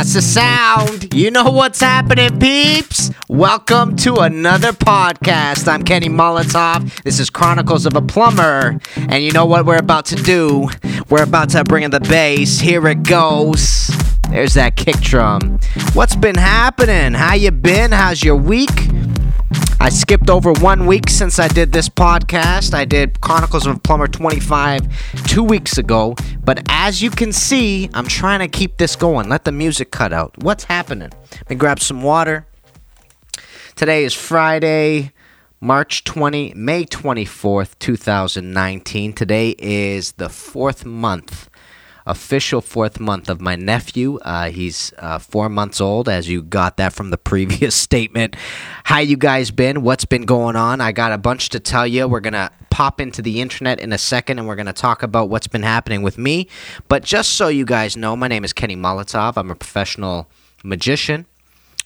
That's the sound. You know what's happening, peeps? Welcome to another podcast. I'm Kenny Molotov. This is Chronicles of a Plumber. And you know what we're about to do? We're about to bring in the bass. Here it goes. There's that kick drum. What's been happening? How you been? How's your week? I skipped over one week since I did this podcast. I did Chronicles of Plumber 25 two weeks ago. But as you can see, I'm trying to keep this going. Let the music cut out. What's happening? Let me grab some water. Today is Friday, March 20, May 24th, 2019. Today is the fourth month official fourth month of my nephew. Uh, he's uh, four months old, as you got that from the previous statement. How you guys been? What's been going on? I got a bunch to tell you. We're gonna pop into the internet in a second, and we're gonna talk about what's been happening with me. But just so you guys know, my name is Kenny Molotov. I'm a professional magician.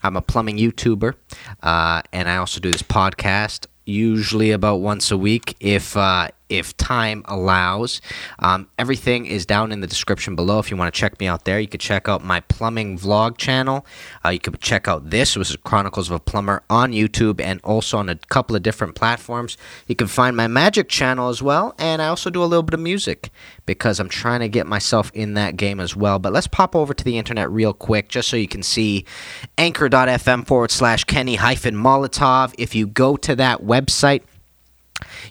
I'm a plumbing YouTuber, uh, and I also do this podcast usually about once a week if uh, if time allows. Um, everything is down in the description below. If you want to check me out there, you could check out my plumbing vlog channel. Uh, you could check out this, which is Chronicles of a Plumber, on YouTube and also on a couple of different platforms. You can find my magic channel as well, and I also do a little bit of music because I'm trying to get myself in that game as well. But let's pop over to the internet real quick just so you can see anchor.fm forward slash Kenny hyphen Molotov. If you go to that website,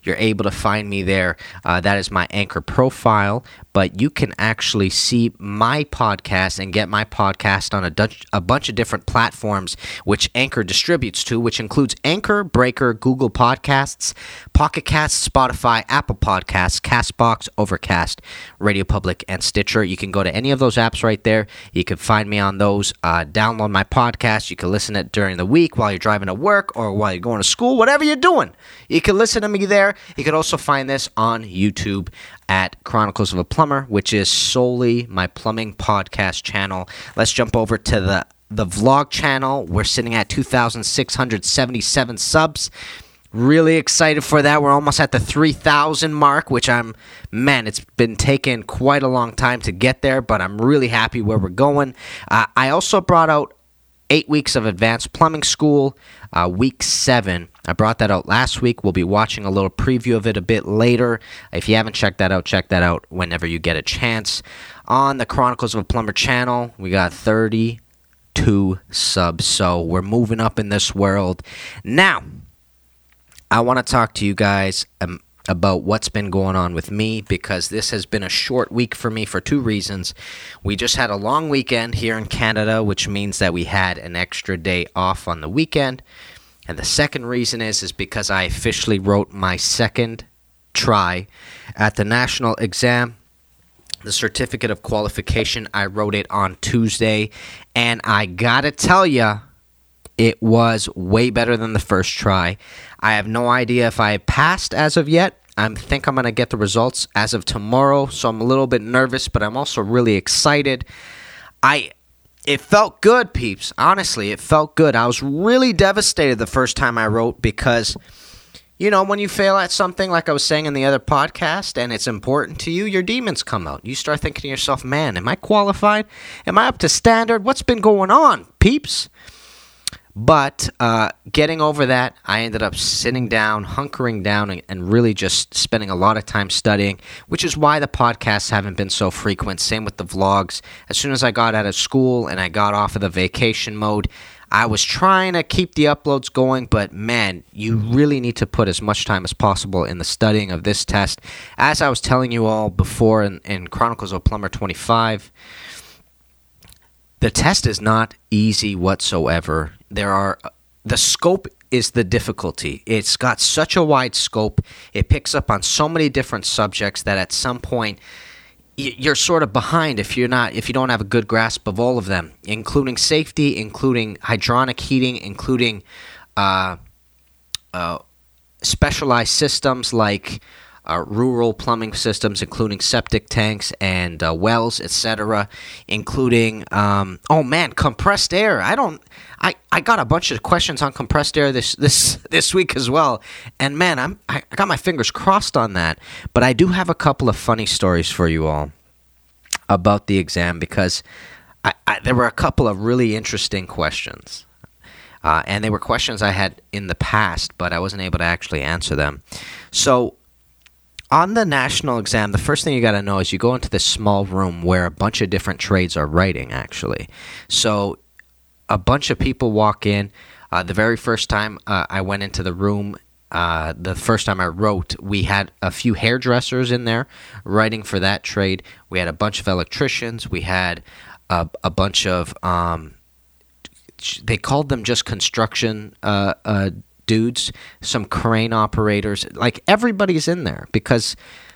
you're able to find me there. Uh, that is my anchor profile, but you can actually see my podcast and get my podcast on a, Dutch, a bunch of different platforms which Anchor distributes to, which includes Anchor, Breaker, Google Podcasts, Pocket Casts, Spotify, Apple Podcasts, Castbox, Overcast, Radio Public, and Stitcher. You can go to any of those apps right there. You can find me on those. Uh, download my podcast. You can listen to it during the week while you're driving to work or while you're going to school, whatever you're doing. You can listen to me there. You can also find this on YouTube at Chronicles of a Plumber, which is solely my plumbing podcast channel. Let's jump over to the the vlog channel. We're sitting at 2,677 subs. Really excited for that. We're almost at the 3,000 mark, which I'm, man, it's been taking quite a long time to get there, but I'm really happy where we're going. Uh, I also brought out eight weeks of advanced plumbing school, uh, week seven. I brought that out last week. We'll be watching a little preview of it a bit later. If you haven't checked that out, check that out whenever you get a chance. On the Chronicles of a Plumber channel, we got 32 subs, so we're moving up in this world. Now, I want to talk to you guys um, about what's been going on with me because this has been a short week for me for two reasons. We just had a long weekend here in Canada, which means that we had an extra day off on the weekend. And the second reason is is because I officially wrote my second try at the national exam. The certificate of qualification, I wrote it on Tuesday, and I got to tell you it was way better than the first try. I have no idea if I passed as of yet. I think I'm going to get the results as of tomorrow, so I'm a little bit nervous, but I'm also really excited. I it felt good, peeps. Honestly, it felt good. I was really devastated the first time I wrote because you know, when you fail at something, like I was saying in the other podcast, and it's important to you, your demons come out. You start thinking to yourself, man, am I qualified? Am I up to standard? What's been going on, peeps? But uh, getting over that, I ended up sitting down, hunkering down, and, and, really just spending a lot of time studying, which is why the podcasts haven't been so frequent. Same with the vlogs. As soon as I got out of school and I got off of the vacation mode, I was trying to keep the uploads going, but man, you really need to put as much time as possible in the studying of this test. As I was telling you all before in, in Chronicles of Plumber 25, the test is not easy whatsoever. There are the scope is the difficulty. It's got such a wide scope. It picks up on so many different subjects that at some point you're sort of behind if you're not if you don't have a good grasp of all of them, including safety, including hydronic heating, including uh, uh, specialized systems like uh, rural plumbing systems, including septic tanks and uh, wells, etc., including um, oh man, compressed air. I don't. I, I got a bunch of questions on compressed air this this this week as well, and man, I'm I got my fingers crossed on that. But I do have a couple of funny stories for you all about the exam because I, I, there were a couple of really interesting questions. Uh, and they were questions I had in the past, but I wasn't able to actually answer them. So, on the national exam, the first thing you got to know is you go into this small room where a bunch of different trades are writing, actually. So, a bunch of people walk in. Uh, the very first time uh, I went into the room, uh, the first time I wrote, we had a few hairdressers in there writing for that trade. We had a bunch of electricians. We had a, a bunch of um, they called them just construction uh, uh, dudes, some crane operators. Like everybody's in there because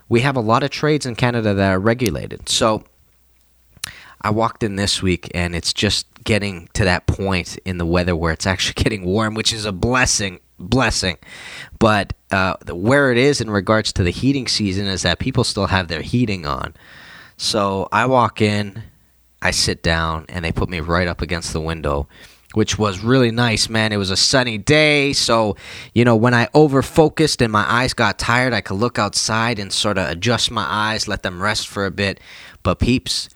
we have a lot of trades in Canada that are regulated. So I walked in this week and it's just getting to that point in the weather where it's actually getting warm, which is a blessing. Blessing, but uh, where it is in regards to the heating season is that people still have their heating on. So I walk in, I sit down, and they put me right up against the window which was really nice, man. It was a sunny day, so you know when I over focused and my eyes got tired, I could look outside and sort of adjust my eyes, let them rest for a bit. But peeps,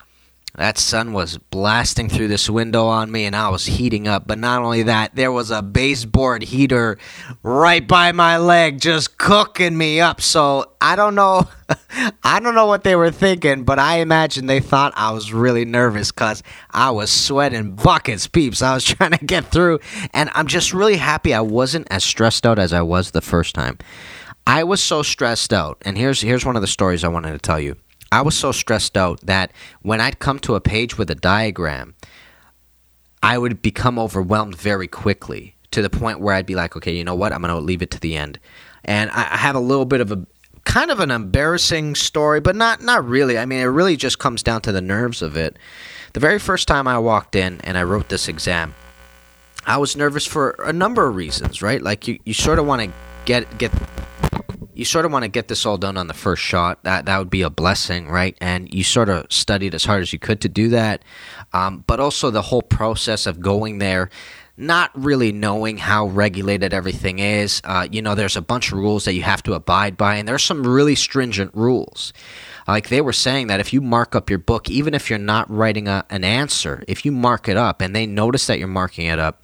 that sun was blasting through this window on me and I was heating up. But not only that, there was a baseboard heater right by my leg just cooking me up. So I don't know I don't know what they were thinking, but I imagine they thought I was really nervous cuz I was sweating buckets, peeps. I was trying to get through and I'm just really happy I wasn't as stressed out as I was the first time. I was so stressed out. And here's here's one of the stories I wanted to tell you. I was so stressed out that when I'd come to a page with a diagram, I would become overwhelmed very quickly to the point where I'd be like, okay, you know what? I'm going to leave it to the end. And I have a little bit of a kind of an embarrassing story, but not not really. I mean, it really just comes down to the nerves of it. The very first time I walked in and I wrote this exam, I was nervous for a number of reasons, right? Like you, you sort of want to get get you sort of want to get this all done on the first shot. That that would be a blessing, right? And you sort of studied as hard as you could to do that. Um, but also the whole process of going there, not really knowing how regulated everything is. Uh, you know, there's a bunch of rules that you have to abide by, and there's some really stringent rules. Like they were saying that if you mark up your book, even if you're not writing a, an answer, if you mark it up and they notice that you're marking it up,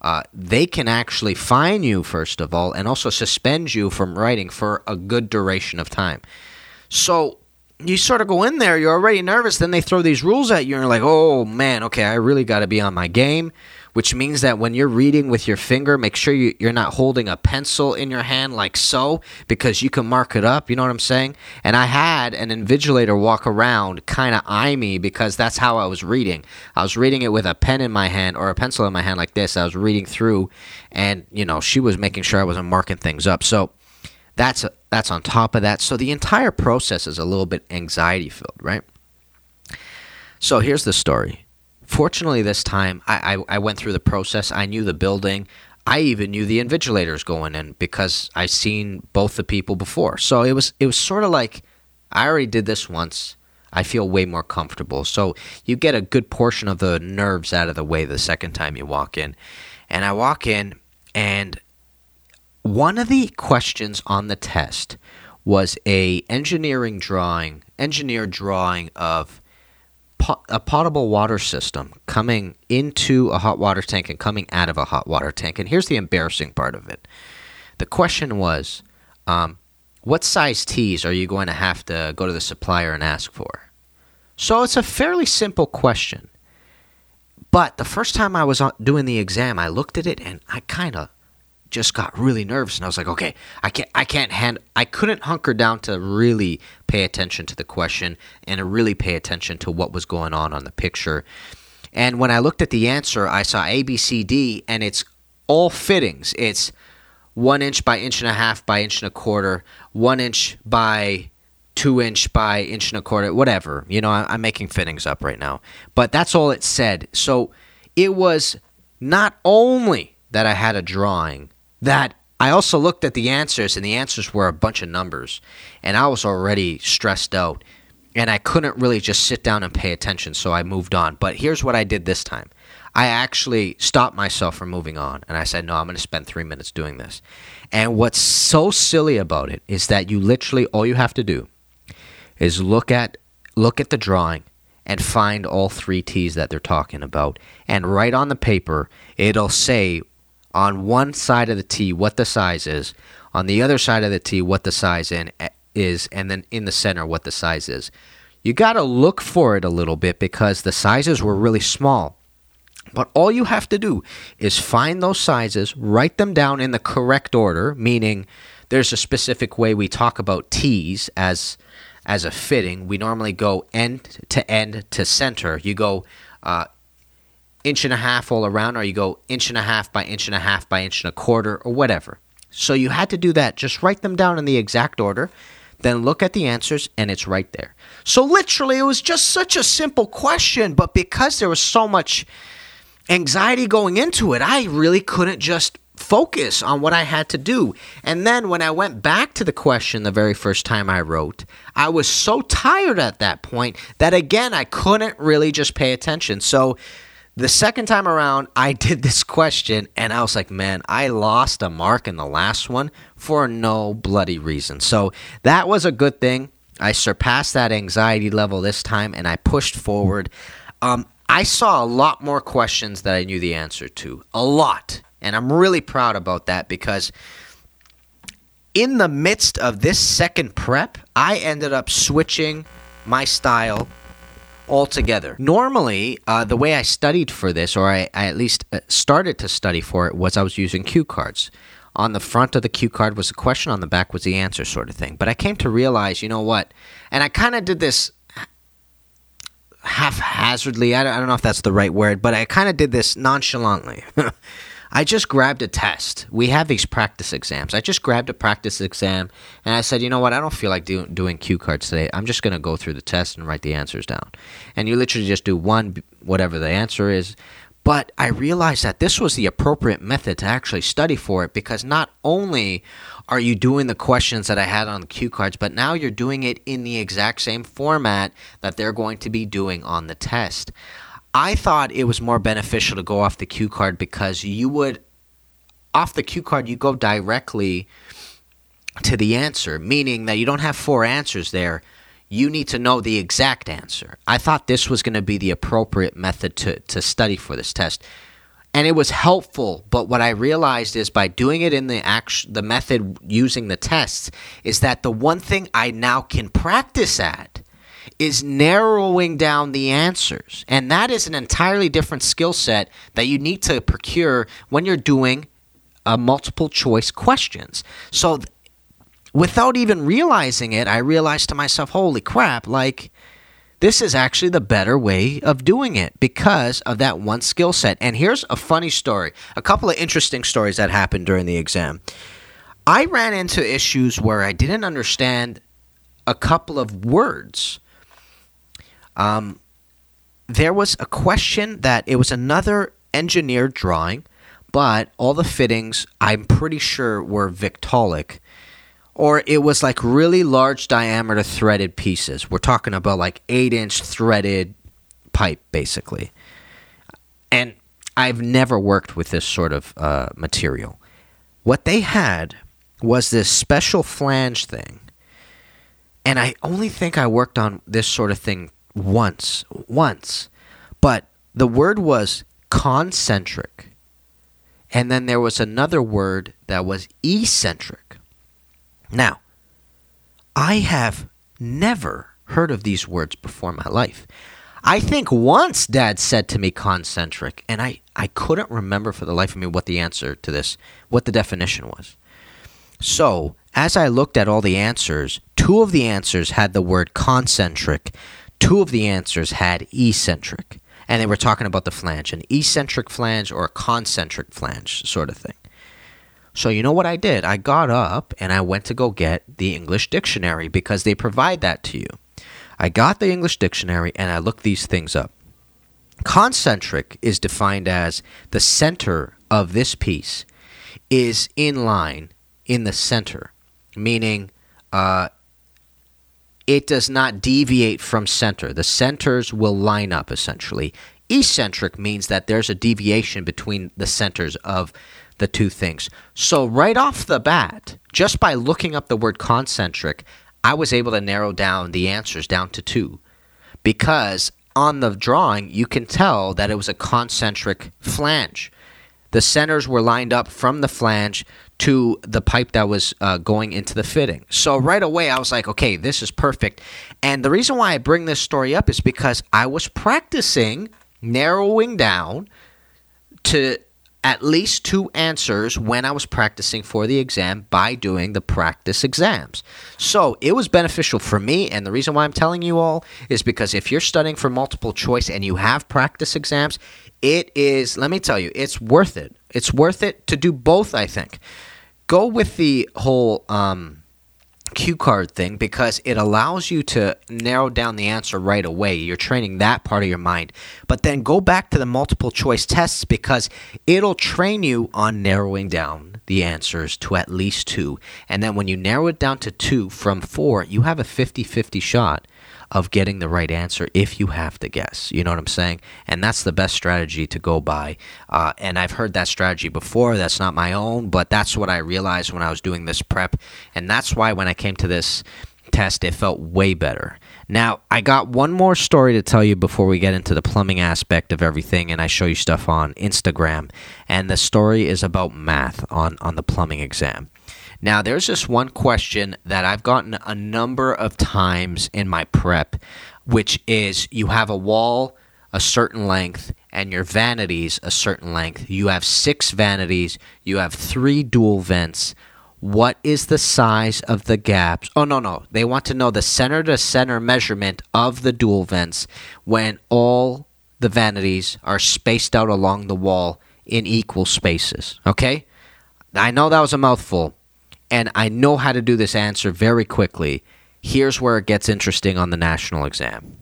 uh, they can actually fine you, first of all, and also suspend you from writing for a good duration of time. So you sort of go in there, you're already nervous, then they throw these rules at you, and you're like, oh man, okay, I really got to be on my game which means that when you're reading with your finger, make sure you, are not holding a pencil in your hand like so, because you can mark it up. You know what I'm saying? And I had an invigilator walk around, kind of eye me, because that's how I was reading. I was reading it with a pen in my hand or a pencil in my hand like this. I was reading through, and you know, she was making sure I wasn't marking things up. So that's that's on top of that. So the entire process is a little bit anxiety filled, right? So here's the story. Fortunately, this time I, I, I, went through the process. I knew the building. I even knew the invigilators going in because I've seen both the people before. So it was it was sort of like I already did this once. I feel way more comfortable. So you get a good portion of the nerves out of the way the second time you walk in. And I walk in and one of the questions on the test was a engineering drawing, engineer drawing of a potable water system coming into a hot water tank and coming out of a hot water tank. And here's the embarrassing part of it. The question was, um, what size teas are you going to have to go to the supplier and ask for? So it's a fairly simple question. But the first time I was doing the exam, I looked at it and I kind of just got really nervous and I was like, okay, I can't I can't hand I couldn't hunker down to really pay attention to the question and really pay attention to what was going on on the picture. And when I looked at the answer, I saw A B C D and it's all fittings. It's one inch by inch and a half by inch and a quarter, one inch by two inch by inch and a quarter, whatever. You know, I'm making fittings up right now. But that's all it said. So it was not only that I had a drawing that I also looked at the answers, and the answers were a bunch of numbers, and I was already stressed out, and I couldn't really just sit down and pay attention, so I moved on. But here's what I did this time I actually stopped myself from moving on, and I said, No, I'm going to spend three minutes doing this. And what's so silly about it is that you literally, all you have to do is look at look at the drawing and find all three T's that they're talking about. And right on the paper, it'll say on one side of the T what the size is, on the other side of the T what the size in, is, and then in the center what the size is. You got to look for it a little bit because the sizes were really small. But all you have to do is find those sizes, write them down in the correct order, meaning there's a specific way we talk about T's as as a fitting. We normally go end to end to center. You go uh, inch and a half all around, or you go inch and a half by inch and a half by inch and a quarter, or whatever. So you had to do that. Just write them down in the exact order, then look at the answers, and it's right there. So literally, it was just such a simple question, but because there was so much anxiety going into it, I really couldn't just focus on what I had to do. And then when I went back to the question the very first time I wrote, I was so tired at that point that again, I couldn't really just pay attention. So the second time around, I did this question and I was like, man, I lost a mark in the last one for no bloody reason. So that was a good thing. I surpassed that anxiety level this time and I pushed forward. Um, I saw a lot more questions that I knew the answer to. A lot. And I'm really proud about that because in the midst of this second prep, I ended up switching my style altogether. Normally, uh, the way I studied for this, or I, I at least uh, started to study for it, was I was using cue cards. On the front of the cue card was a question, on the back was the answer, sort of thing. But I came to realize, you know what? And I kind of did this haphazardly. I don't, I don't know if that's the right word, but I kind of did this nonchalantly. I just grabbed a test. We have these practice exams. I just grabbed a practice exam and I said, you know what? I don't feel like do, doing cue cards today. I'm just going to go through the test and write the answers down. And you literally just do one, whatever the answer is. But I realized that this was the appropriate method to actually study for it because not only are you doing the questions that I had on the cue cards, but now you're doing it in the exact same format that they're going to be doing on the test. I thought it was more beneficial to go off the cue card because you would, off the cue card, you go directly to the answer, meaning that you don't have four answers there. You need to know the exact answer. I thought this was going to be the appropriate method to, to study for this test. And it was helpful, but what I realized is by doing it in the act- the method using the tests is that the one thing I now can practice at is narrowing down the answers. And that is an entirely different skill set that you need to procure when you're doing uh, multiple choice questions. So th- without even realizing it, I realized to myself, holy crap, like this is actually the better way of doing it because of that one skill set. And here's a funny story a couple of interesting stories that happened during the exam. I ran into issues where I didn't understand a couple of words um, there was a question that it was another engineered drawing, but all the fittings, I'm pretty sure, were Victaulic. Or it was like really large diameter threaded pieces. We're talking about like 8 inch threaded pipe, basically. And I've never worked with this sort of uh, material. What they had was this special flange thing. And I only think I worked on this sort of thing once, once. But the word was concentric. And then there was another word that was eccentric. Now, I have never heard of these words before in my life. I think once dad said to me concentric, and I, I couldn't remember for the life of me what the answer to this, what the definition was. So, as I looked at all the answers, two of the answers had the word concentric, Two of the answers had eccentric, and they were talking about the flange, an eccentric flange or a concentric flange sort of thing. So, you know what I did? I got up and I went to go get the English dictionary because they provide that to you. I got the English dictionary and I looked these things up. Concentric is defined as the center of this piece is in line in the center, meaning uh, it does not deviate from center. The centers will line up essentially. Eccentric means that there's a deviation between the centers of the two things. So, right off the bat, just by looking up the word concentric, I was able to narrow down the answers down to two because on the drawing, you can tell that it was a concentric flange. The centers were lined up from the flange to the pipe that was uh, going into the fitting. So right away, I was like, okay, this is perfect. And the reason why I bring this story up is because I was practicing narrowing down to at least two answers when I was practicing for the exam by doing the practice exams. So it was beneficial for me. And the reason why I'm telling you all is because if you're studying for multiple choice and you have practice exams, it is, let me tell you, it's worth it. It's worth it to do both, I think. Go with the whole um, cue card thing because it allows you to narrow down the answer right away. You're training that part of your mind. But then go back to the multiple choice tests because it'll train you on narrowing down the answers to at least two. And then when you narrow it down to two from four, you have a 50 50 shot of getting the right answer if you have to guess. You know what I'm saying? And that's the best strategy to go by. Uh, and I've heard that strategy before. That's not my own, but that's what I realized when I was doing this prep. And that's why when I came to this test, it felt way better. Now, I got one more story to tell you before we get into the plumbing aspect of everything and I show you stuff on Instagram. And the story is about math on, on the plumbing exam. Now, there's this one question that I've gotten a number of times in my prep, which is you have a wall a certain length and your vanities a certain length. You have six vanities, you have three dual vents. What is the size of the gaps? Oh, no, no. They want to know the center to center measurement of the dual vents when all the vanities are spaced out along the wall in equal spaces. Okay? I know that was a mouthful, and I know how to do this answer very quickly. Here's where it gets interesting on the national exam.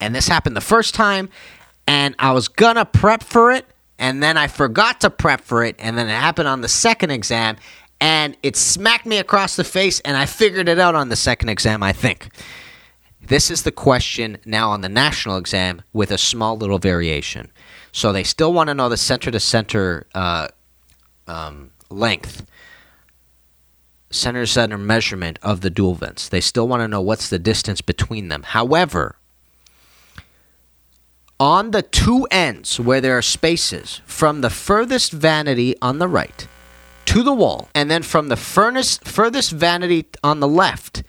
And this happened the first time, and I was gonna prep for it, and then I forgot to prep for it, and then it happened on the second exam, and it smacked me across the face, and I figured it out on the second exam, I think. This is the question now on the national exam with a small little variation. So they still want to know the center to center length center center measurement of the dual vents. They still want to know what's the distance between them. However, on the two ends where there are spaces from the furthest vanity on the right to the wall, and then from the furnace, furthest vanity on the left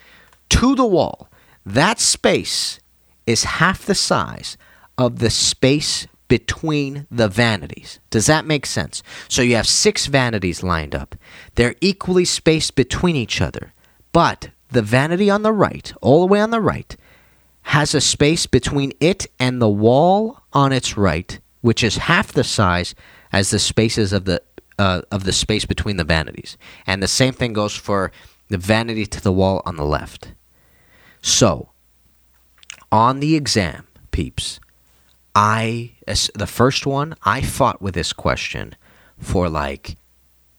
to the wall, that space is half the size of the space between the vanities. Does that make sense? So you have six vanities lined up. They're equally spaced between each other. But the vanity on the right, all the way on the right, has a space between it and the wall on its right, which is half the size as the spaces of the uh, of the space between the vanities. And the same thing goes for the vanity to the wall on the left. So, on the exam, peeps, I the first one I fought with this question for like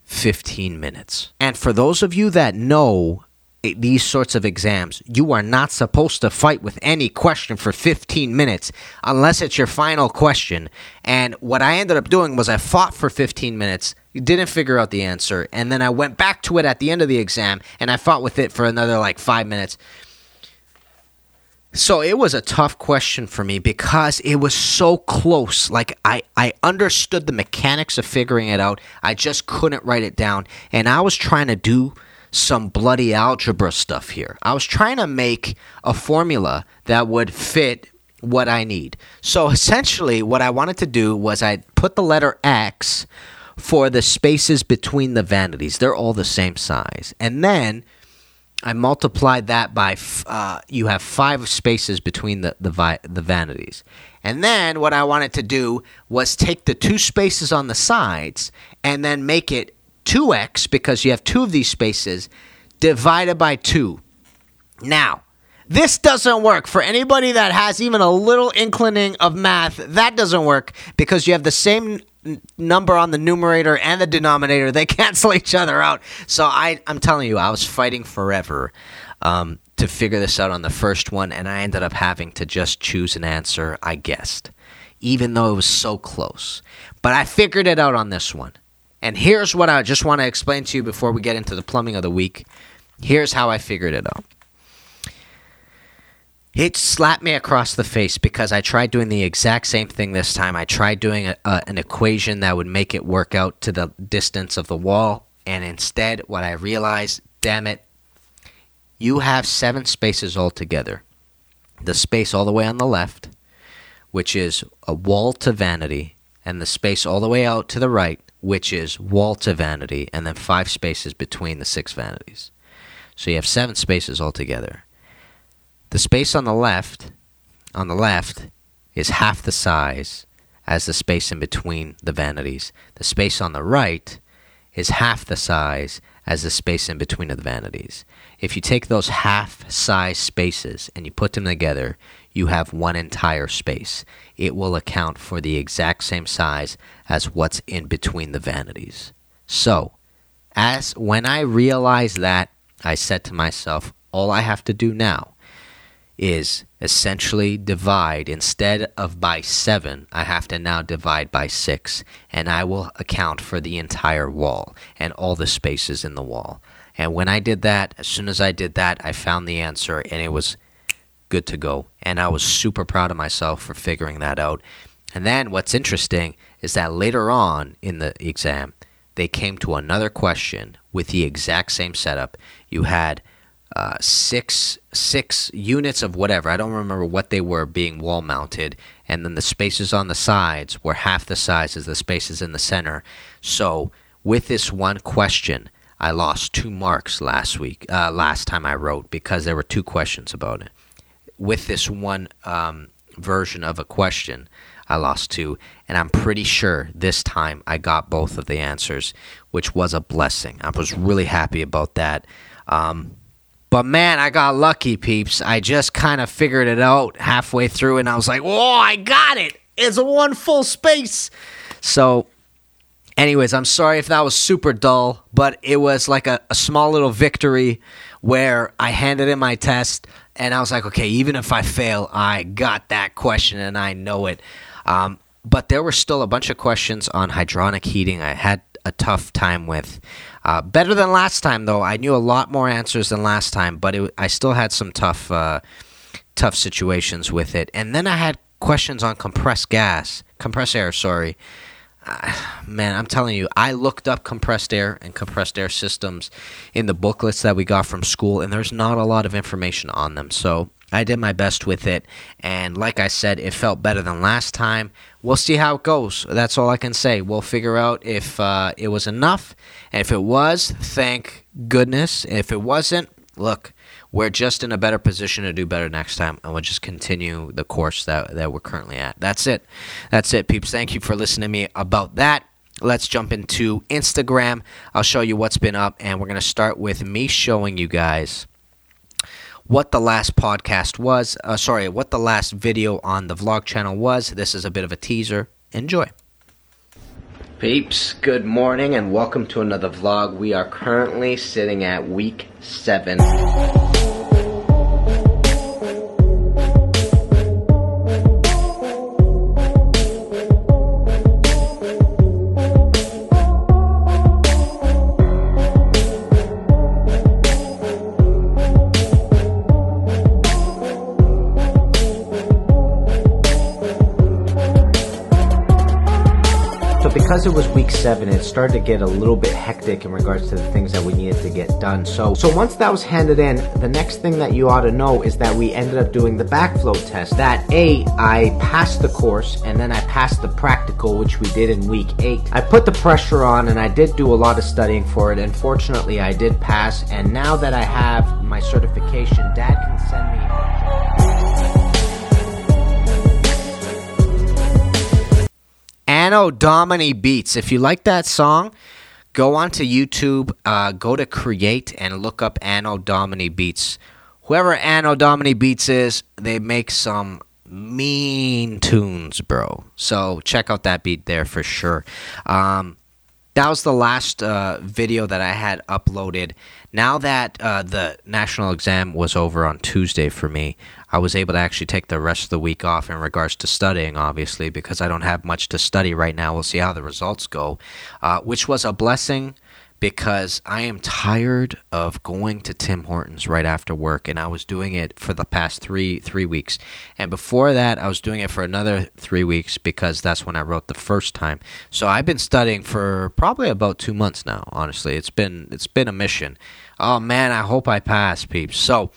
15 minutes. And for those of you that know eh, these sorts of exams, you are not supposed to fight with any question for 15 minutes unless it's your final question. And what I ended up doing was I fought for 15 minutes, didn't figure out the answer, and then I went back to it at the end of the exam and I fought with it for another like five minutes. So it was a tough question for me because it was so close. Like I, I understood the mechanics of figuring it out. I just couldn't write it down. And I was trying to do some bloody algebra stuff here. I was trying to make a formula that would fit what I need. So essentially what I wanted to do was I put the letter X for the spaces between the vanities. They're all the same size. And then I multiplied that by uh, you have five spaces between the the, vi- the vanities, and then what I wanted to do was take the two spaces on the sides and then make it two x because you have two of these spaces divided by two. Now, this doesn't work for anybody that has even a little inclining of math. That doesn't work because you have the same number on the numerator and the denominator. They cancel each other out. So I, I'm telling you, I was fighting forever um, to figure this out on the first one, and I ended up having to just choose an answer I guessed, even though it was so close. But I figured it out on this one. And here's what I just want to explain to you before we get into the plumbing of the week. Here's how I figured it out. It slapped me across the face because I tried doing the exact same thing this time. I tried doing a, a, an equation that would make it work out to the distance of the wall, and instead, what I realized, damn it, you have seven spaces altogether. The space all the way on the left, which is a wall to vanity, and the space all the way out to the right, which is wall to vanity, and then five spaces between the six vanities. So you have seven spaces altogether. The space on the left, on the left, is half the size as the space in between the vanities. The space on the right is half the size as the space in between the vanities. If you take those half size spaces and you put them together, you have one entire space. It will account for the exact same size as what's in between the vanities. So, as when I realized that, I said to myself, all I have to do now is essentially divide. Instead of by 7 I have to now divide by 6 and I will account for the entire wall and all the spaces in the wall. And when I did that as soon as I did that I found the answer and it was good to go. And I was super proud of myself for figuring that out. And then what's interesting is that later on in the exam they came to another question with the exact same setup. You had uh, six six units of whatever. I don't remember what they were being wall mounted, and then the spaces on the sides were half the size as the spaces in the center. So with this one question, I lost two marks last week. Uh, last time I wrote because there were two questions about it. With this one um, version of a question, I lost two, and I'm pretty sure this time I got both of the answers, which was a blessing. I was really happy about that. Um, but man, I got lucky, peeps. I just kind of figured it out halfway through and I was like, whoa, I got it. It's one full space. So, anyways, I'm sorry if that was super dull, but it was like a, a small little victory where I handed in my test and I was like, okay, even if I fail, I got that question and I know it. Um, but there were still a bunch of questions on hydronic heating I had a tough time with. Uh, better than last time, though. I knew a lot more answers than last time, but it, I still had some tough, uh, tough situations with it. And then I had questions on compressed gas, compressed air. Sorry, uh, man. I'm telling you, I looked up compressed air and compressed air systems in the booklets that we got from school, and there's not a lot of information on them. So I did my best with it, and like I said, it felt better than last time. We'll see how it goes. That's all I can say. We'll figure out if uh, it was enough, and if it was, thank goodness. If it wasn't, look, we're just in a better position to do better next time, and we'll just continue the course that that we're currently at. That's it. That's it, peeps. Thank you for listening to me about that. Let's jump into Instagram. I'll show you what's been up, and we're gonna start with me showing you guys what the last podcast was. Uh, sorry, what the last video on the vlog channel was. This is a bit of a teaser. Enjoy. Peeps, good morning and welcome to another vlog. We are currently sitting at week seven. Seven, it started to get a little bit hectic in regards to the things that we needed to get done. So, so once that was handed in, the next thing that you ought to know is that we ended up doing the backflow test. That A, I passed the course and then I passed the practical, which we did in week eight. I put the pressure on and I did do a lot of studying for it. And fortunately, I did pass. And now that I have my certification, dad can send me Anno Domini Beats. If you like that song, go onto YouTube, uh, go to Create, and look up Anno Domini Beats. Whoever Anno Domini Beats is, they make some mean tunes, bro. So check out that beat there for sure. Um, that was the last uh, video that I had uploaded. Now that uh, the national exam was over on Tuesday for me, I was able to actually take the rest of the week off in regards to studying, obviously, because I don't have much to study right now. We'll see how the results go, uh, which was a blessing because I am tired of going to Tim Hortons right after work, and I was doing it for the past three three weeks, and before that, I was doing it for another three weeks because that's when I wrote the first time. So I've been studying for probably about two months now. Honestly, it's been it's been a mission. Oh man, I hope I pass, peeps. So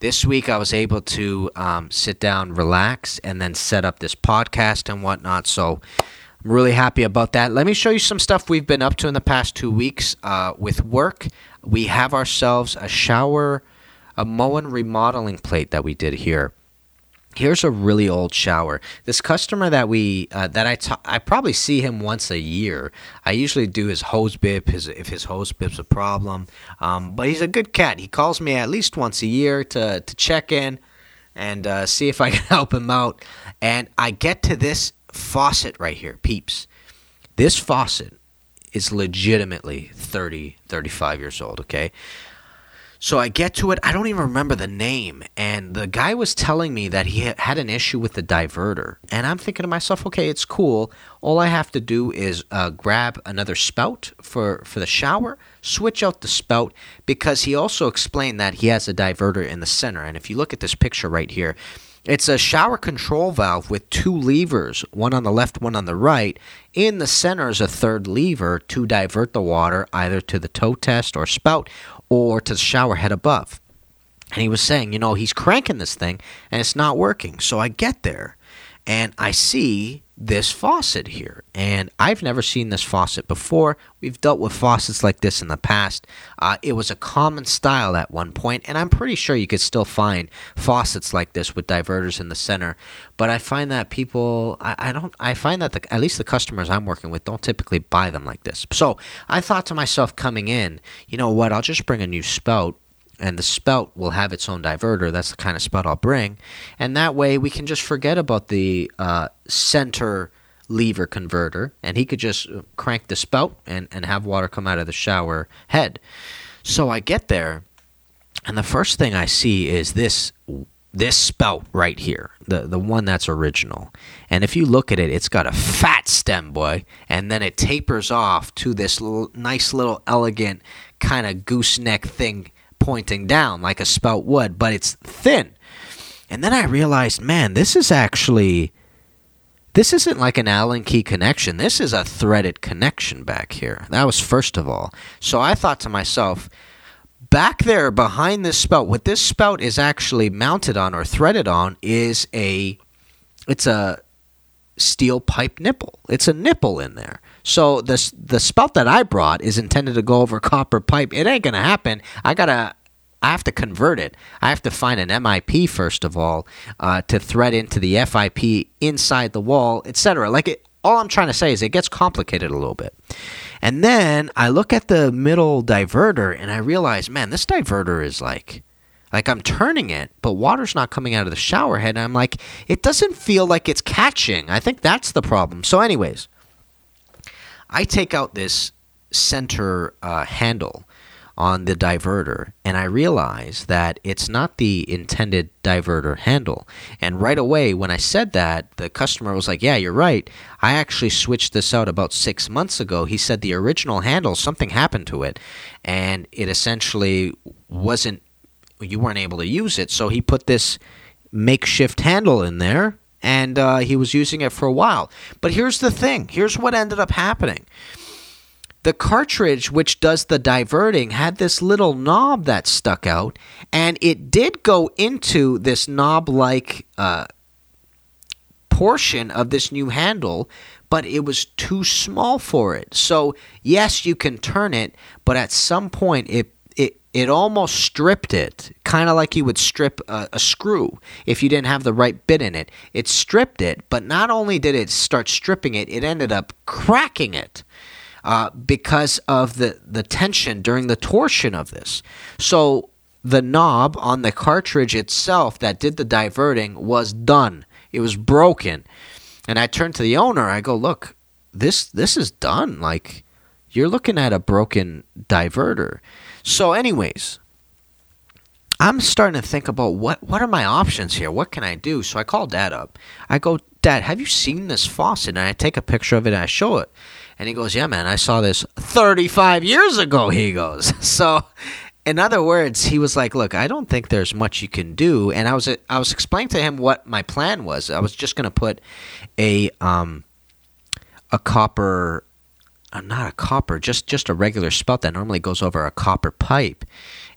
this week I was able to um, sit down, relax, and then set up this podcast and whatnot. So I'm really happy about that. Let me show you some stuff we've been up to in the past two weeks uh, with work. We have ourselves a shower, a Moen remodeling plate that we did here. Here's a really old shower. This customer that we uh, that I probably see him once a year. I usually do his hose bib, his if his hose bib's a problem. Um, but he's a good cat. He calls me at least once a year to to check in and uh, see if I can help him out. And I get to this faucet right here, peeps. This faucet is legitimately 30, 35 years old, okay? So I get to it. I don't even remember the name. And the guy was telling me that he had an issue with the diverter. And I'm thinking to myself, okay, it's cool. All I have to do is uh, grab another spout for, for the shower, switch out the spout, because he also explained that he has a diverter in the center. And if you look at this picture right here, it's a shower control valve with two levers, one on the left, one on the right. In the center is a third lever to divert the water either to the toe test or spout or to the shower head above. And he was saying, you know, he's cranking this thing and it's not working. So I get there and I see this faucet here. And I've never seen this faucet before. We've dealt with faucets like this in the past. Uh, it was a common style at one point, and I'm pretty sure you could still find faucets like this with diverters in the center. But I find that people, I, I don't, I find that the, at least the customers I'm working with don't typically buy them like this. So I thought to myself coming in, you know what, I'll just bring a new spout and the spout will have its own diverter. That's the kind of spout I'll bring, and that way we can just forget about the uh, center lever converter, and he could just uh, crank the spout and, and have water come out of the shower head. So I get there, and the first thing I see is this this spout right here, the the one that's original. And if you look at it, it's got a fat stem, boy, and then it tapers off to this little, nice little elegant kind of gooseneck thing pointing down like a spout would, but it's thin. And then I realized, man, this is actually this isn't like an Allen key connection. This is a threaded connection back here. That was first of all. So I thought to myself, back there behind this spout, what this spout is actually mounted on or threaded on is a it's a steel pipe nipple. It's a nipple in there. So the the spout that I brought is intended to go over copper pipe. It ain't gonna happen. I gotta. I have to convert it. I have to find an MIP first of all uh, to thread into the FIP inside the wall, etc. Like it. All I'm trying to say is it gets complicated a little bit. And then I look at the middle diverter and I realize, man, this diverter is like like I'm turning it, but water's not coming out of the shower head. And I'm like, it doesn't feel like it's catching. I think that's the problem. So, anyways, I take out this center uh, handle on the diverter and I realize that it's not the intended diverter handle. And right away, when I said that, the customer was like, Yeah, you're right. I actually switched this out about six months ago. He said the original handle, something happened to it, and it essentially wasn't you weren't able to use it. So he put this makeshift handle in there and uh, he was using it for a while. But here's the thing here's what ended up happening. The cartridge, which does the diverting, had this little knob that stuck out, and it did go into this knob like uh, portion of this new handle, but it was too small for it. So, yes, you can turn it, but at some point it it almost stripped it, kind of like you would strip a, a, screw if you didn't have the right bit in it. It stripped it, but not only did it start stripping it, it ended up cracking it uh, because of the, the tension during the torsion of this. So the knob on the cartridge itself that did the diverting was done. It was broken. And I turned to the owner. I go, look, this this is done. Like you're looking at a broken diverter. So, anyways, I'm starting to think about what what are my options here? What can I do? So I call dad up. I go, Dad, have you seen this faucet? And I take a picture of it and I show it. And he goes, Yeah, man, I saw this 35 years ago. He goes, So, in other words, he was like, Look, I don't think there's much you can do. And I was, I was explaining to him what my plan was. I was just going to put a, um, a copper, Uh, not a copper, just, just a regular spout that normally goes over a copper pipe.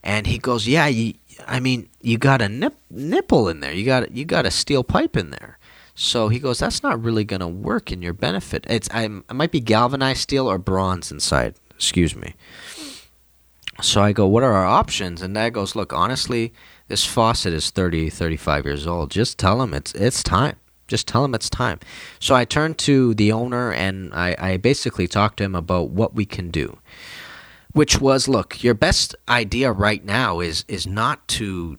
And he goes, Yeah, you, I mean, you got a nip, nipple in there. You got, you got a steel pipe in there. So he goes, that's not really going to work in your benefit. It's I, it might be galvanized steel or bronze inside. Excuse me. So I go, what are our options? And Dad goes, look, honestly, this faucet is 30, 35 years old. Just tell him it's it's time. Just tell him it's time. So I turned to the owner and I, I basically talked to him about what we can do. Which was, look, your best idea right now is is not to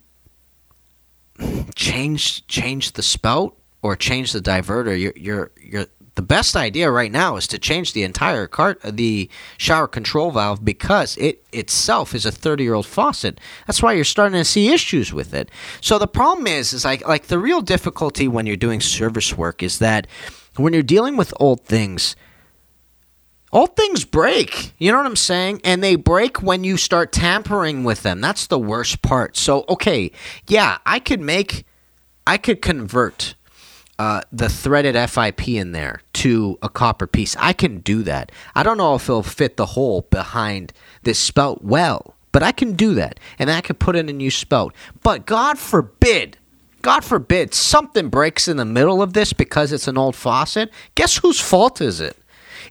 change change the spout or change the diverter, you're, you're, you're, the best idea right now is to change the entire cart, uh, the shower control valve, because it itself is a 30 year old faucet. That's why you're starting to see issues with it. So the problem is, is like, like the real difficulty when you're doing service work is that when you're dealing with old things, old things break. You know what I'm saying? And they break when you start tampering with them. That's the worst part. So, okay, yeah, I could make, I could convert uh, the threaded FIP in there to a copper piece. I can do that. I don't know if it'll fit the hole behind this spout well, but I can do that. And I can put in a new spout. But God forbid, God forbid, something breaks in the middle of this because it's an old faucet. Guess whose fault is it?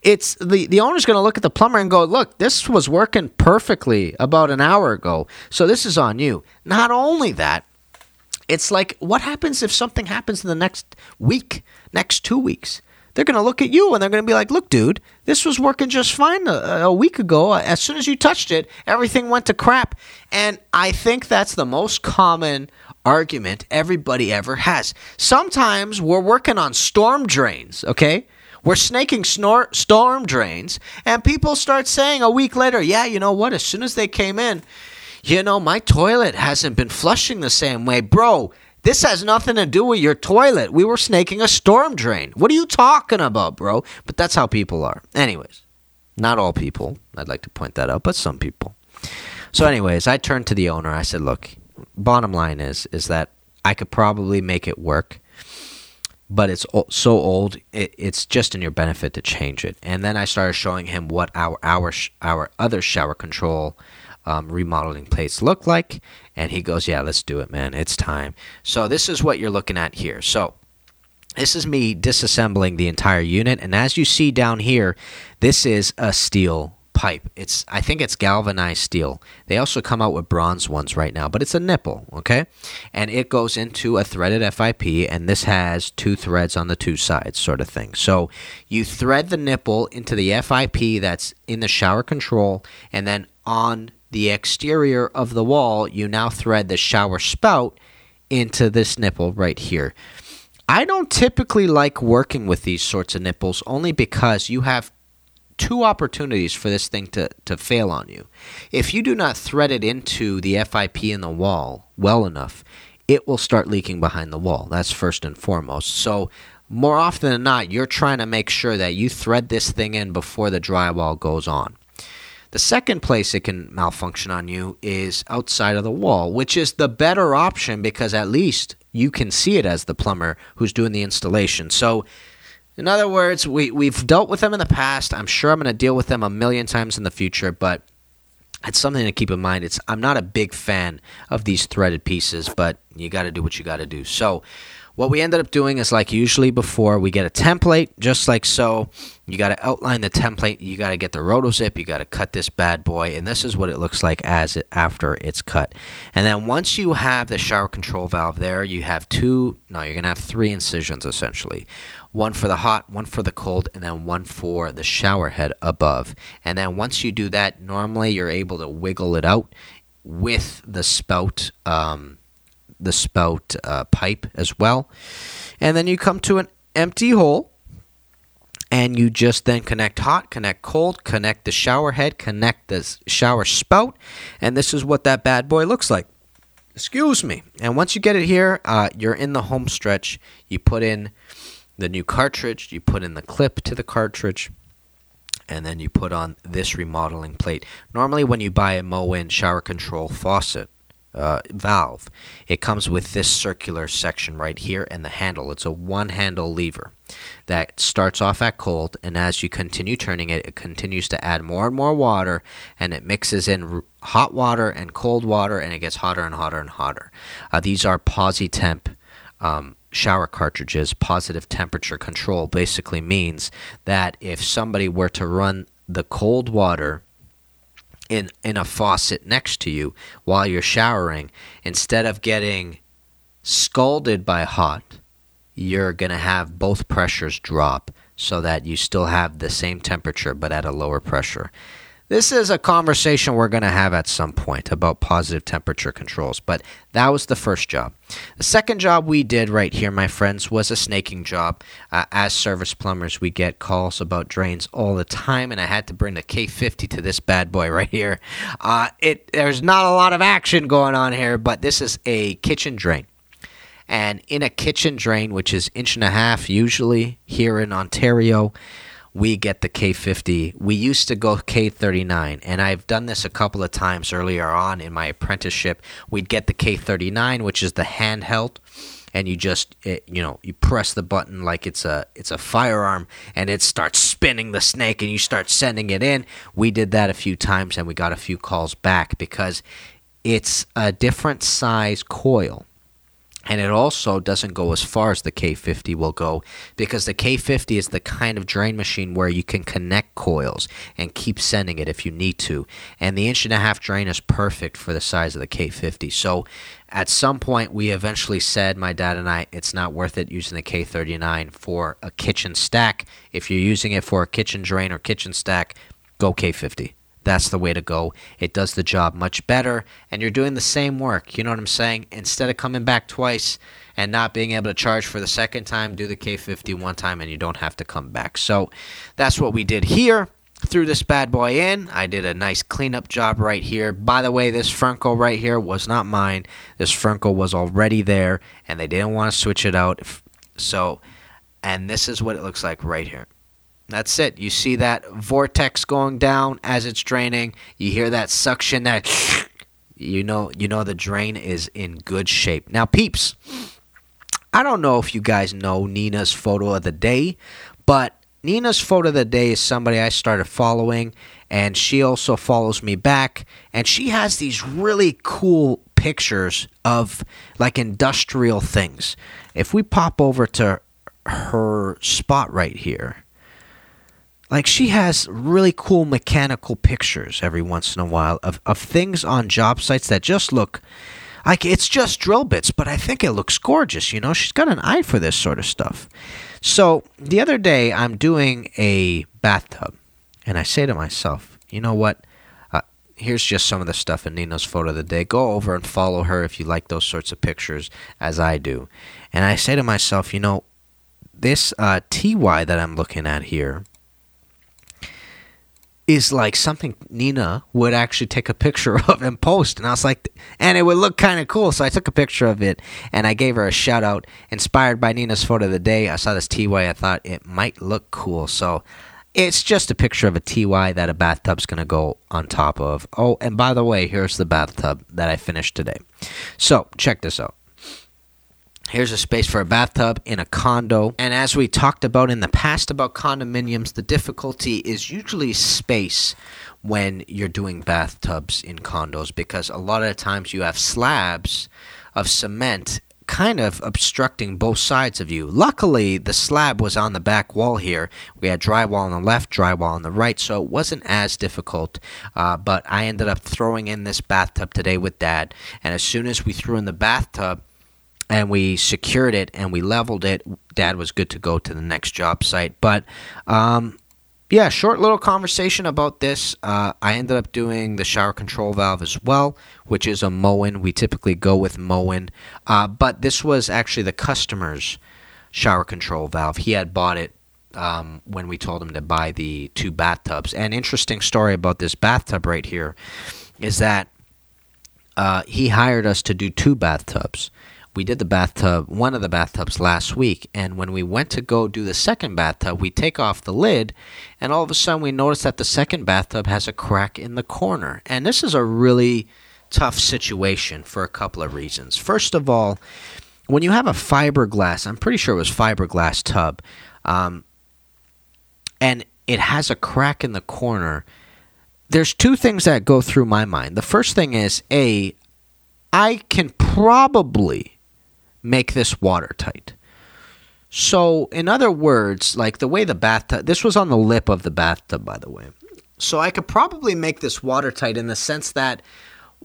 It's the, the owner's going to look at the plumber and go, Look, this was working perfectly about an hour ago. So this is on you. Not only that, it's like, what happens if something happens in the next week, next two weeks? They're going to look at you and they're going to be like, look, dude, this was working just fine a, a, week ago. As soon as you touched it, everything went to crap. And I think that's the most common argument everybody ever has. Sometimes we're working on storm drains, okay? We're snaking snor- storm drains, and people start saying a week later, yeah, you know what? As soon as they came in, you know, my toilet hasn't been flushing the same way. Bro, this has nothing to do with your toilet. We were snaking a storm drain. What are you talking about, bro? But that's how people are. Anyways, not all people. I'd like to point that out, but some people. So, anyways, I turned to the owner. I said, "Look, bottom line is is that I could probably make it work, but it's so old. It, it's just in your benefit to change it." And then I started showing him what our our our other shower control um, remodeling plates look like? And he goes, Yeah, let's do it, man. It's time. So, this is what you're looking at here. So, this is me disassembling the entire unit. And as you see down here, this is a steel pipe. It's I think it's galvanized steel. They also come out with bronze ones right now, but it's a nipple, okay? And it goes into a threaded FIP and this has two threads on the two sides sort of thing. So you thread the nipple into the FIP that's in the shower control and then on the exterior of the wall, you now thread the shower spout into this nipple right here. I don't typically like working with these sorts of nipples only because you have two opportunities for this thing to, to fail on you. If you do not thread it into the FIP in the wall well enough, it will start leaking behind the wall. That's first and foremost. So, more often than not, you're trying to make sure that you thread this thing in before the drywall goes on. The second place it can malfunction on you is outside of the wall, which is the better option because at least you can see it as the plumber who's doing the installation. So, in other words, we, we've dealt with them in the past. I'm sure I'm going to deal with them a million times in the future, but it's something to keep in mind. It's I'm not a big fan of these threaded pieces, but you got to do what you got to do. So, what we ended up doing is like usually before, we get a template just like so. You got to outline the template. You got to get the rotozip. You got to cut this bad boy, and this is what it looks like as it after it's cut. And then once you have the shower control valve there, you have two. No, you're gonna have three incisions essentially. One for the hot, one for the cold, and then one for the shower head above. And then once you do that, normally you're able to wiggle it out with the spout. Um, the spout uh, pipe as well. And then you come to an empty hole and you just then connect hot, connect cold, connect the shower head, connect the shower spout, and this is what that bad boy looks like. Excuse me. And once you get it here, uh, you're in the home stretch. You put in the new cartridge, you put in the clip to the cartridge, and then you put on this remodeling plate. Normally, when you buy a Moen shower control faucet uh, valve, it comes with this circular section right here and the handle. It's a one handle lever that starts off at cold, and as you continue turning it, it continues to add more and more water, and it mixes in hot water and cold water, and it gets hotter and hotter and hotter. Uh, these are PosiTemp. Um, shower cartridges, positive temperature control basically means that if somebody were to run the cold water in in a faucet next to you while you're showering, instead of getting scalded by hot, you're going to have both pressures drop so that you still have the same temperature but at a lower pressure. This is a conversation we're going to have at some point about positive temperature controls, but that was the first job. The second job we did right here, my friends, was a snaking job. Uh, as service plumbers, we get calls about drains all the time, and I had to bring the K50 to this bad boy right here. Uh, it There's not a lot of action going on here, but this is a kitchen drain. And in a kitchen drain, which is inch and a half usually here in Ontario, we get the K50. We used to go K39, and I've done this a couple of times earlier on in my apprenticeship. We'd get the K39, which is the handheld, and you just it, you know you press the button like it's a it's a firearm, and it starts spinning the snake, and you start sending it in. We did that a few times, and we got a few calls back because it's a different size coil and it also doesn't go as far as the K50 will go because the K50 is the kind of drain machine where you can connect coils and keep sending it if you need to. And the inch and a half drain is perfect for the size of the K50. So at some point, we eventually said, my dad and I, it's not worth it using the K39 for a kitchen stack. If you're using it for a kitchen drain or kitchen stack, go K50 that's the way to go. It does the job much better, and you're doing the same work. You know what I'm saying? Instead of coming back twice and not being able to charge for the second time, do the K50 one time and you don't have to come back. So that's what we did here. Threw this bad boy in. I did a nice cleanup job right here. By the way, this Frenco right here was not mine. This Frenco was already there, and they didn't want to switch it out. So, and this is what it looks like right here. That's it. You see that vortex going down as it's draining. You hear that suction that you know you know the drain is in good shape. Now peeps, I don't know if you guys know Nina's photo of the day, but Nina's photo of the day is somebody I started following and she also follows me back and she has these really cool pictures of like industrial things. If we pop over to her spot right here, like she has really cool mechanical pictures every once in a while of, of things on job sites that just look like it's just drill bits, but I think it looks gorgeous. You know, she's got an eye for this sort of stuff. So the other day, I'm doing a bathtub, and I say to myself, you know what? Uh, here's just some of the stuff in Nina's photo of the day. Go over and follow her if you like those sorts of pictures, as I do. And I say to myself, you know, this uh, TY that I'm looking at here is like something Nina would actually take a picture of and post. And I was like, and it would look kind of cool. So I took a picture of it and I gave her a shout out. Inspired by Nina's photo of the day, I saw this TY. I thought it might look cool. So it's just a picture of a TY that a bathtub's going to go on top of. Oh, and by the way, here's the bathtub that I finished today. So check this out. Here's a space for a bathtub in a condo. And as we talked about in the past about condominiums, the difficulty is usually space when you're doing bathtubs in condos because a lot of times you have slabs of cement kind of obstructing both sides of you. Luckily, the slab was on the back wall here. We had drywall on the left, drywall on the right, so it wasn't as difficult. Uh, but I ended up throwing in this bathtub today with Dad, and as soon as we threw in the bathtub, and we secured it and we leveled it. Dad was good to go to the next job site. But um, yeah, short little conversation about this. Uh, I ended up doing the shower control valve as well, which is a Moen. We typically go with Moen, uh, but this was actually the customer's shower control valve. He had bought it um, when we told him to buy the two bathtubs. And interesting story about this bathtub right here is that uh, he hired us to do two bathtubs we did the bathtub, one of the bathtubs last week, and when we went to go do the second bathtub, we take off the lid, and all of a sudden we notice that the second bathtub has a crack in the corner. And this is a really tough situation for a couple of reasons. First of all, when you have a fiberglass, I'm pretty sure it was fiberglass tub, um, and it has a crack in the corner. There's two things that go through my mind. The first thing is a, I can probably make this watertight. So, in other words, like the way the bathtub, this was on the lip of the bathtub, by the way. So, I could probably make this watertight in the sense that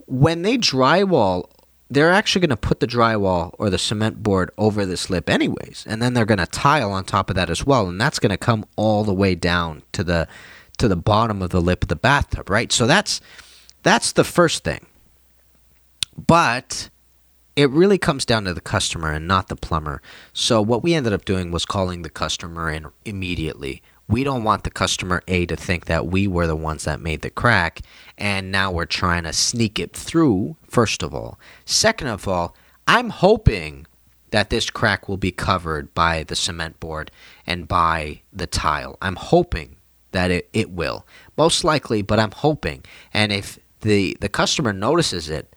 when they drywall, they're actually going to put the drywall or the cement board over this lip, anyways, and then they're going to tile on top of that as well, and that's going to come all the way down to the to the bottom of the lip of the bathtub, right? So that's that's the first thing. But it really comes down to the customer and not the plumber. So what we ended up doing was calling the customer in immediately. We don't want the customer A to think that we were the ones that made the crack and now we're trying to sneak it through first of all. Second of all, I'm hoping that this crack will be covered by the cement board and by the tile. I'm hoping that it, it will. Most likely, but I'm hoping. And if the the customer notices it,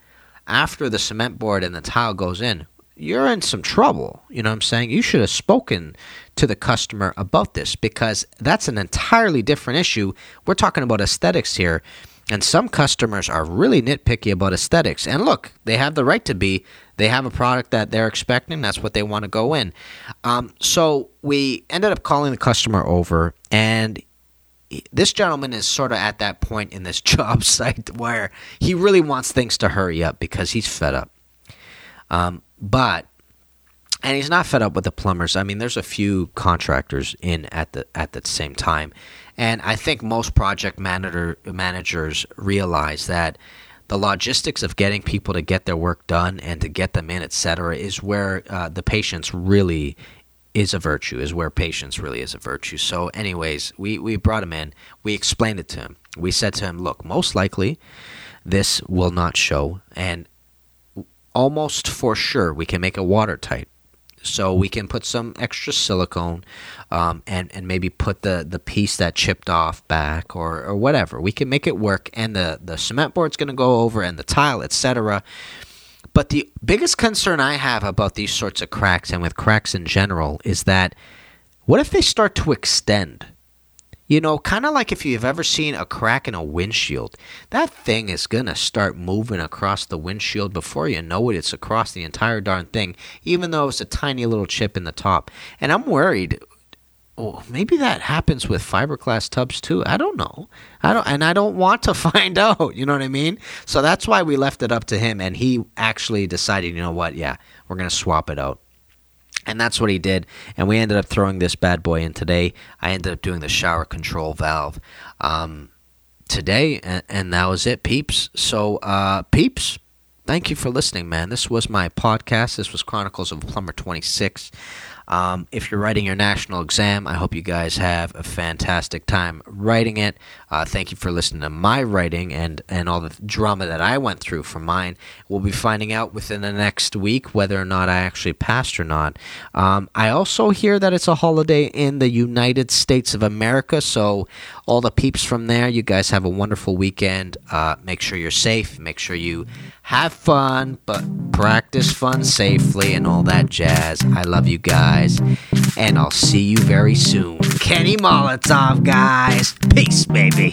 after the cement board and the tile goes in, you're in some trouble. You know what I'm saying? You should have spoken to the customer about this because that's an entirely different issue. We're talking about aesthetics here. And some customers are really nitpicky about aesthetics. And look, they have the right to be. They have a product that they're expecting. That's what they want to go in. Um, so we ended up calling the customer over, and this gentleman is sort of at that point in this job site where he really wants things to hurry up because he's fed up. Um, but and he's not fed up with the plumbers. I mean, there's a few contractors in at the at the same time, and I think most project manager managers realize that the logistics of getting people to get their work done and to get them in, etc., is where uh, the patience really is a virtue, is where patience really is a virtue. So, anyways, we, we brought him in. We explained it to him. We said to him, look, most likely this will not show, and almost for sure we can make it watertight. So we can put some extra silicone um, and, and maybe put the, the piece that chipped off back or, or whatever. We can make it work, and the, the cement board's going to go over, and the tile, etc. But the biggest concern I have about these sorts of cracks and with cracks in general is that what if they start to extend? You know, kind of like if you've ever seen a crack in a windshield, that thing is going to start moving across the windshield before you know it. It's across the entire darn thing, even though it's a tiny little chip in the top. And I'm worried well, maybe that happens with fiberglass tubs too. I don't know. I don't, and I don't want to find out. You know what I mean? So that's why we left it up to him, and he actually decided, you know what? Yeah, we're gonna swap it out. And that's what he did. And we ended up throwing this bad boy in today. I ended up doing the shower control valve um, today, and, and, that was it, peeps. So, uh, peeps, thank you for listening, man. This was my podcast. This was Chronicles of Plumber 26. Um, if you're writing your national exam, I hope you guys have a fantastic time writing it. Uh, thank you for listening to my writing and, and all the drama that I went through for mine. We'll be finding out within the next week whether or not I actually passed or not. Um, I also hear that it's a holiday in the United States of America, so all the peeps from there, you guys have a wonderful weekend. Uh, make sure you're safe. Make sure you have fun, but practice fun safely and all that jazz. I love you guys, and I'll see you very soon. Kenny Molotov, guys. Peace, baby.